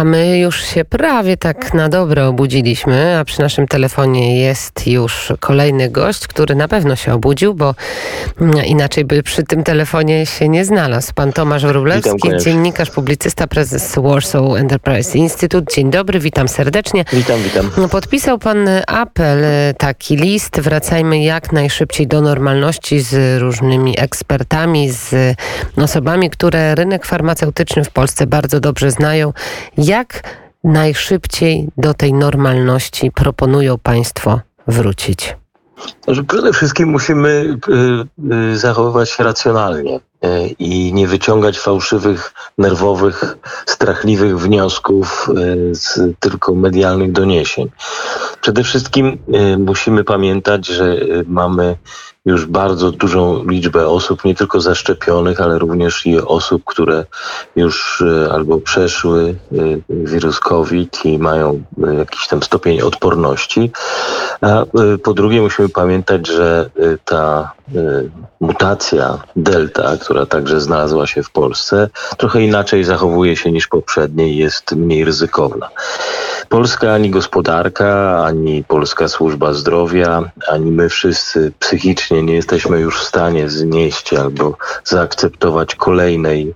A my już się prawie tak na dobre obudziliśmy, a przy naszym telefonie jest już kolejny gość, który na pewno się obudził, bo mm, inaczej by przy tym telefonie się nie znalazł. Pan Tomasz Wróblewski, dziennikarz, publicysta, prezes Warsaw Enterprise Institute. Dzień dobry, witam serdecznie. Witam, witam. No, podpisał pan apel, e, taki list, wracajmy jak najszybciej do normalności z różnymi ekspertami, z osobami, które rynek farmaceutyczny w Polsce bardzo dobrze znają. Jak najszybciej do tej normalności proponują Państwo wrócić? Znaczy, przede wszystkim musimy y, y, zachowywać się racjonalnie y, i nie wyciągać fałszywych, nerwowych, strachliwych wniosków z tylko medialnych doniesień. Przede wszystkim musimy pamiętać, że mamy już bardzo dużą liczbę osób, nie tylko zaszczepionych, ale również i osób, które już albo przeszły wirus COVID i mają jakiś tam stopień odporności. A po drugie musimy pamiętać, że ta mutacja delta, która także znalazła się w Polsce, trochę inaczej zachowuje się niż poprzednie i jest mniej ryzykowna. Polska ani gospodarka, ani polska służba zdrowia, ani my wszyscy psychicznie nie jesteśmy już w stanie znieść albo zaakceptować kolejnej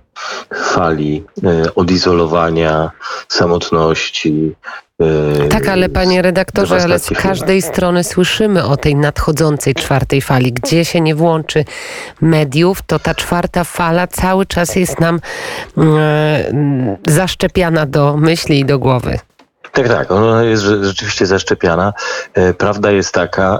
fali e, odizolowania, samotności, e, tak, ale panie redaktorze, ale z każdej strony słyszymy o tej nadchodzącej czwartej fali. Gdzie się nie włączy mediów, to ta czwarta fala cały czas jest nam e, zaszczepiana do myśli i do głowy. Tak, tak, ona jest rzeczywiście zaszczepiana. E, prawda jest taka, e,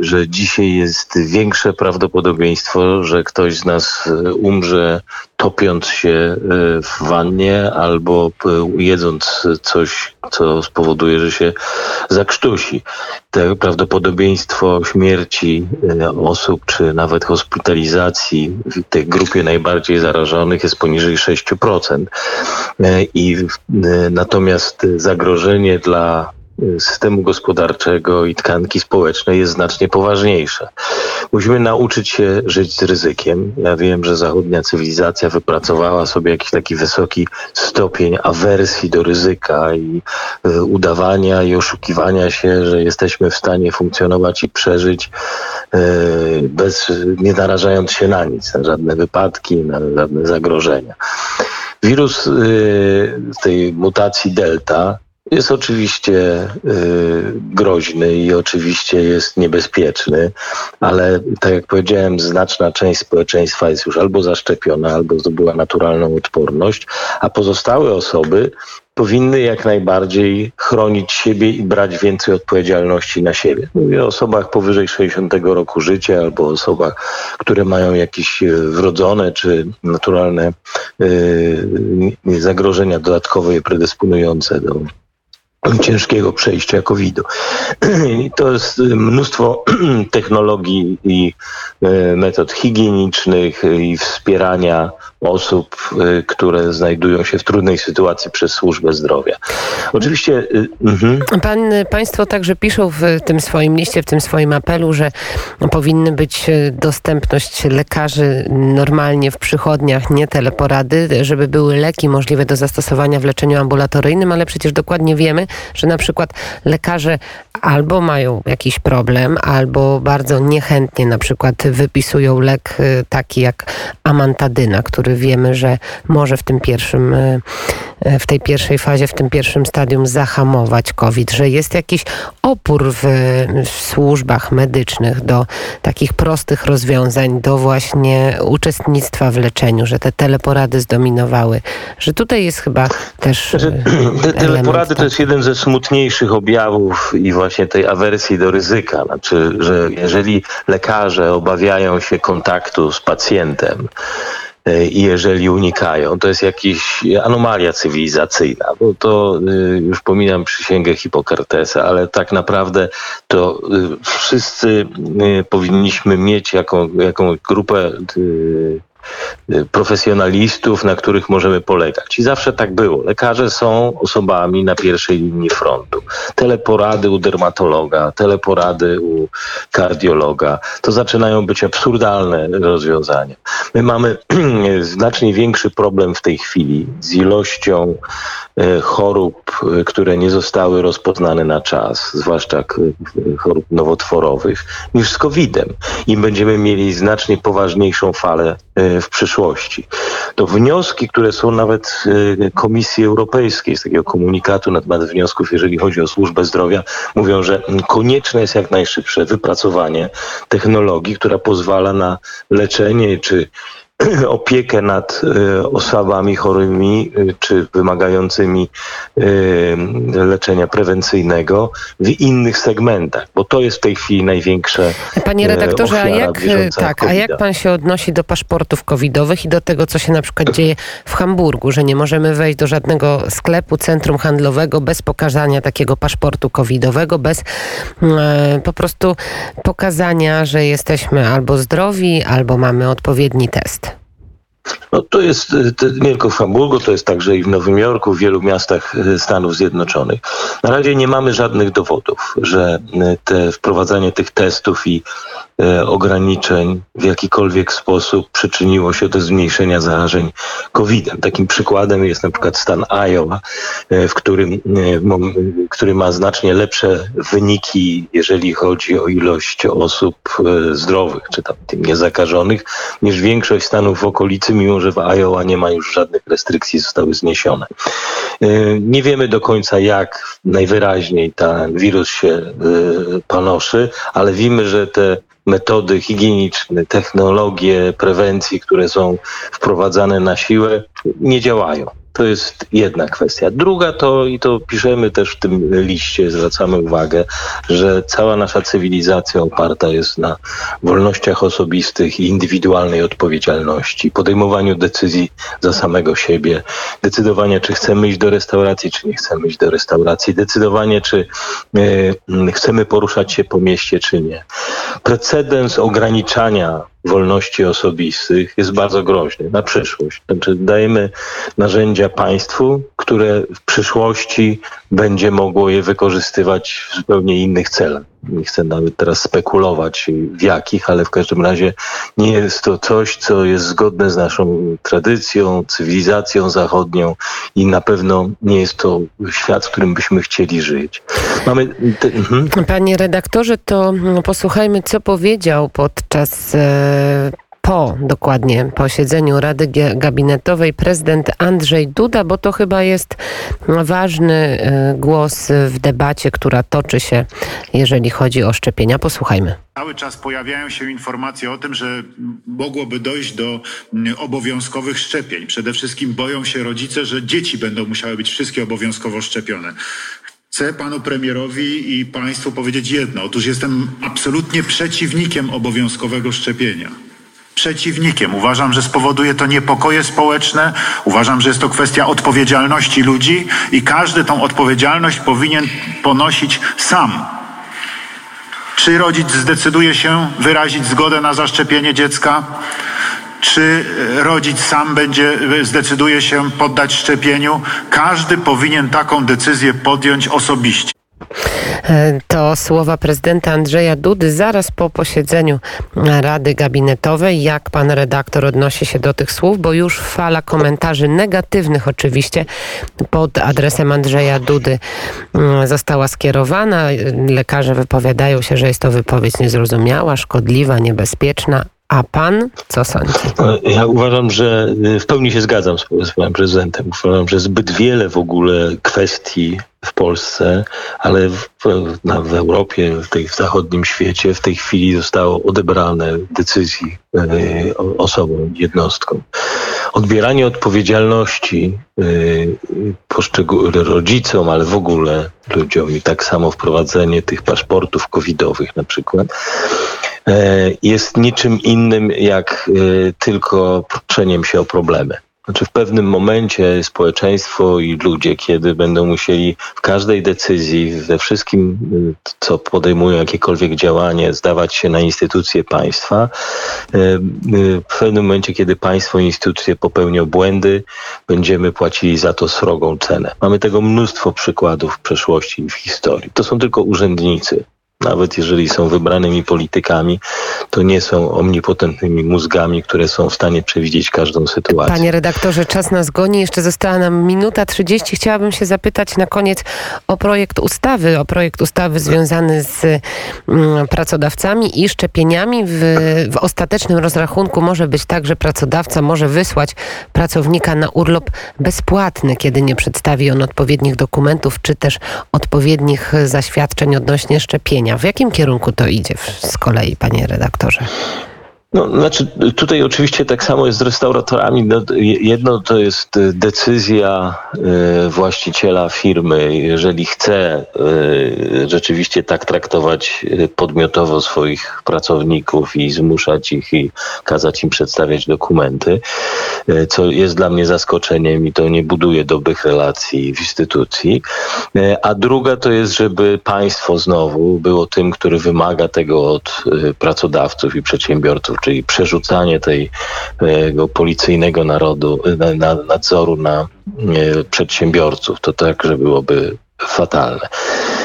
że dzisiaj jest większe prawdopodobieństwo, że ktoś z nas e, umrze topiąc się w wannie albo jedząc coś, co spowoduje, że się zakrztusi. To prawdopodobieństwo śmierci osób, czy nawet hospitalizacji w tej grupie najbardziej zarażonych jest poniżej 6%. I natomiast zagrożenie dla systemu gospodarczego i tkanki społecznej jest znacznie poważniejsze. Musimy nauczyć się żyć z ryzykiem. Ja wiem, że zachodnia cywilizacja wypracowała sobie jakiś taki wysoki stopień awersji do ryzyka i y, udawania i oszukiwania się, że jesteśmy w stanie funkcjonować i przeżyć y, bez, nie narażając się na nic, na żadne wypadki, na żadne zagrożenia. Wirus tej mutacji delta jest oczywiście y, groźny i oczywiście jest niebezpieczny, ale tak jak powiedziałem, znaczna część społeczeństwa jest już albo zaszczepiona, albo zdobyła naturalną odporność, a pozostałe osoby powinny jak najbardziej chronić siebie i brać więcej odpowiedzialności na siebie. Mówię o osobach powyżej 60 roku życia albo osobach, które mają jakieś y, wrodzone czy naturalne y, zagrożenia dodatkowe i predysponujące do ciężkiego przejścia COVID-u. To jest mnóstwo technologii i e, metod higienicznych i wspierania osób, e, które znajdują się w trudnej sytuacji przez służbę zdrowia. Oczywiście. Uh, Pan, państwo także piszą w tym swoim liście, w tym swoim apelu, że powinny być dostępność lekarzy normalnie w przychodniach, nie teleporady, żeby były leki możliwe do zastosowania w leczeniu ambulatoryjnym, ale przecież dokładnie wiemy, że na przykład lekarze albo mają jakiś problem, albo bardzo niechętnie na przykład wypisują lek y, taki jak amantadyna, który wiemy, że może w tym pierwszym, y, y, w tej pierwszej fazie, w tym pierwszym stadium zahamować COVID, że jest jakiś opór w, w służbach medycznych do takich prostych rozwiązań, do właśnie uczestnictwa w leczeniu, że te teleporady zdominowały, że tutaj jest chyba też. Znaczy, te teleporady to jest jeden ze smutniejszych objawów i właśnie tej awersji do ryzyka. Znaczy, że jeżeli lekarze obawiają się kontaktu z pacjentem, e, i jeżeli unikają, to jest jakaś anomalia cywilizacyjna, bo to e, już pominam przysięgę Hipokratesa, ale tak naprawdę to e, wszyscy powinniśmy mieć jaką, jaką grupę profesjonalistów, na których możemy polegać. I zawsze tak było. Lekarze są osobami na pierwszej linii frontu. Teleporady u dermatologa, teleporady u kardiologa. To zaczynają być absurdalne rozwiązania. My mamy znacznie większy problem w tej chwili z ilością e, chorób, e, które nie zostały rozpoznane na czas, zwłaszcza chorób nowotworowych, niż z COVID-em. I będziemy mieli znacznie poważniejszą falę w przyszłości. To wnioski, które są nawet Komisji Europejskiej z takiego komunikatu na temat wniosków, jeżeli chodzi o służbę zdrowia, mówią, że konieczne jest jak najszybsze wypracowanie technologii, która pozwala na leczenie czy opiekę nad e, osobami chorymi e, czy wymagającymi e, leczenia prewencyjnego w innych segmentach, bo to jest w tej chwili największe. Panie redaktorze, a jak, tak, a jak pan się odnosi do paszportów covidowych i do tego, co się na przykład dzieje w Hamburgu, że nie możemy wejść do żadnego sklepu, centrum handlowego bez pokazania takiego paszportu covidowego, bez e, po prostu pokazania, że jesteśmy albo zdrowi, albo mamy odpowiedni test? No to jest nie tylko w Hamburgu, to jest także i w Nowym Jorku, w wielu miastach e, Stanów Zjednoczonych. Na razie nie mamy żadnych dowodów, że e, te wprowadzanie tych testów i ograniczeń w jakikolwiek sposób przyczyniło się do zmniejszenia zarażeń COVID-em. Takim przykładem jest na przykład stan Iowa, w którym, który ma znacznie lepsze wyniki, jeżeli chodzi o ilość osób zdrowych, czy tam tym niezakażonych, niż większość stanów w okolicy, mimo że w Iowa nie ma już żadnych restrykcji, zostały zniesione. Nie wiemy do końca, jak najwyraźniej ten wirus się panoszy, ale wiemy, że te metody higieniczne, technologie prewencji, które są wprowadzane na siłę, nie działają. To jest jedna kwestia. Druga to, i to piszemy też w tym liście, zwracamy uwagę, że cała nasza cywilizacja oparta jest na wolnościach osobistych i indywidualnej odpowiedzialności, podejmowaniu decyzji za samego siebie, decydowanie, czy chcemy iść do restauracji, czy nie chcemy iść do restauracji, decydowanie, czy y, chcemy poruszać się po mieście, czy nie. Precedens ograniczania wolności osobistych jest bardzo groźny na przyszłość. Znaczy dajemy narzędzia państwu, które w przyszłości będzie mogło je wykorzystywać w zupełnie innych celach. Nie chcę nawet teraz spekulować w jakich, ale w każdym razie nie jest to coś, co jest zgodne z naszą tradycją, cywilizacją zachodnią i na pewno nie jest to świat, w którym byśmy chcieli żyć. Mamy te, mhm. Panie redaktorze, to posłuchajmy, co powiedział podczas e, po dokładnie posiedzeniu Rady Gabinetowej prezydent Andrzej Duda, bo to chyba jest ważny e, głos w debacie, która toczy się, jeżeli chodzi o szczepienia. Posłuchajmy. Cały czas pojawiają się informacje o tym, że mogłoby dojść do obowiązkowych szczepień. Przede wszystkim boją się rodzice, że dzieci będą musiały być wszystkie obowiązkowo szczepione. Chcę panu premierowi i państwu powiedzieć jedno. Otóż jestem absolutnie przeciwnikiem obowiązkowego szczepienia przeciwnikiem. Uważam, że spowoduje to niepokoje społeczne. Uważam, że jest to kwestia odpowiedzialności ludzi i każdy tą odpowiedzialność powinien ponosić sam. Czy rodzic zdecyduje się wyrazić zgodę na zaszczepienie dziecka? Czy rodzic sam będzie, zdecyduje się poddać szczepieniu? Każdy powinien taką decyzję podjąć osobiście. E, to słowa prezydenta Andrzeja Dudy zaraz po posiedzeniu Rady Gabinetowej. Jak pan redaktor odnosi się do tych słów? Bo już fala komentarzy negatywnych oczywiście pod adresem Andrzeja Dudy mm, została skierowana. Lekarze wypowiadają się, że jest to wypowiedź niezrozumiała, szkodliwa, niebezpieczna, a pan co sądzi? Ja uważam, że w pełni się zgadzam z, panem prezydentem. Uważam, że zbyt wiele w ogóle kwestii w Polsce, ale w, na, w Europie, w, tej, w zachodnim świecie w tej chwili zostało odebrane decyzji e, osobom, jednostkom. Odbieranie odpowiedzialności poszczególnym rodzicom, ale w ogóle ludziom i tak samo wprowadzenie tych paszportów covidowych na przykład jest niczym innym jak e, tylko proszeniem się o problemy Znaczy w pewnym momencie społeczeństwo i ludzie, kiedy będą musieli w każdej decyzji, we wszystkim, co podejmują jakiekolwiek działanie, zdawać się na instytucje państwa, w pewnym momencie, kiedy państwo, instytucje popełnią błędy, będziemy płacili za to srogą cenę. Mamy tego mnóstwo przykładów w przeszłości i w historii. To są tylko urzędnicy nawet jeżeli są wybranymi politykami, to nie są omnipotentnymi mózgami, które są w stanie przewidzieć każdą sytuację. Panie redaktorze, czas nas goni. Jeszcze została nam minuta 30. Chciałabym się zapytać na koniec o projekt ustawy, o projekt ustawy związany z mm, pracodawcami i szczepieniami. W, w ostatecznym rozrachunku może być tak, że pracodawca może wysłać pracownika na urlop bezpłatny, kiedy nie przedstawi on odpowiednich dokumentów, czy też odpowiednich zaświadczeń odnośnie szczepienia. W jakim kierunku to idzie z kolei, panie redaktorze? No, znaczy, tutaj oczywiście tak samo jest z restauratorami. No, jedno to jest y, decyzja y, właściciela firmy, jeżeli chce y, rzeczywiście tak traktować podmiotowo swoich pracowników i zmuszać ich i kazać im przedstawiać dokumenty, co jest dla mnie zaskoczeniem i to nie buduje dobrych relacji w instytucji. A druga to jest, żeby państwo znowu było tym, który wymaga tego od pracodawców i przedsiębiorców czyli przerzucanie tego policyjnego narodu, na, nadzoru na e, przedsiębiorców, to także byłoby fatalne.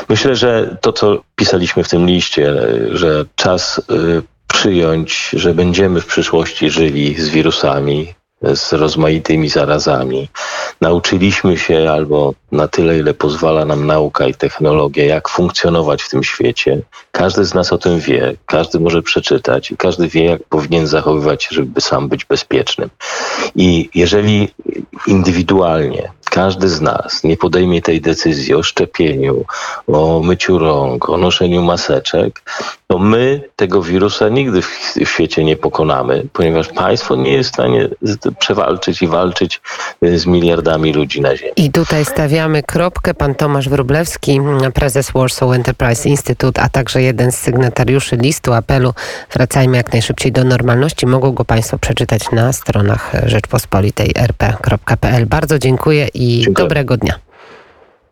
Myślę, że to, co pisaliśmy w tym liście, że czas e, przyjąć, że będziemy w przyszłości żyli z wirusami, z rozmaitymi zarazami. Nauczyliśmy się albo na tyle, ile pozwala nam nauka i technologia, jak funkcjonować w tym świecie. Każdy z nas o tym wie, każdy może przeczytać i każdy wie, jak powinien zachowywać się, żeby sam być bezpiecznym. I jeżeli indywidualnie każdy z nas nie podejmie tej decyzji o szczepieniu, o myciu rąk, o noszeniu maseczek, to my tego wirusa nigdy w, w świecie nie pokonamy, ponieważ państwo nie jest w stanie przewalczyć i walczyć y, z miliardami ludzi na Ziemi. I tutaj stawiamy kropkę. Pan Tomasz Wróblewski, prezes Warsaw Enterprise Institute, a także jeden z sygnatariuszy listu apelu Wracajmy jak najszybciej do normalności. Mogą go Państwo przeczytać na stronach rzeczpospolitej rp.pl. Bardzo dziękuję i Dziękuję. dobrego dnia.